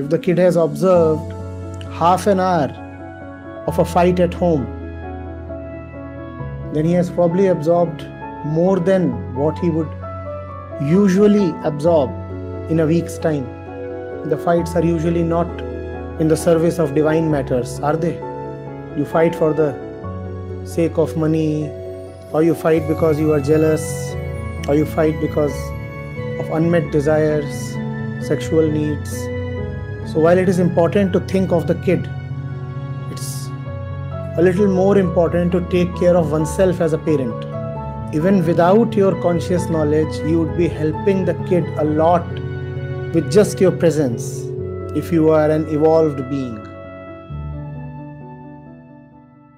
If the kid has observed half an hour of a fight at home, then he has probably absorbed more than what he would usually absorb in a week's time. The fights are usually not in the service of divine matters, are they? You fight for the sake of money, or you fight because you are jealous, or you fight because of unmet desires, sexual needs. So, while it is important to think of the kid, it's a little more important to take care of oneself as a parent. Even without your conscious knowledge, you would be helping the kid a lot with just your presence if you are an evolved being.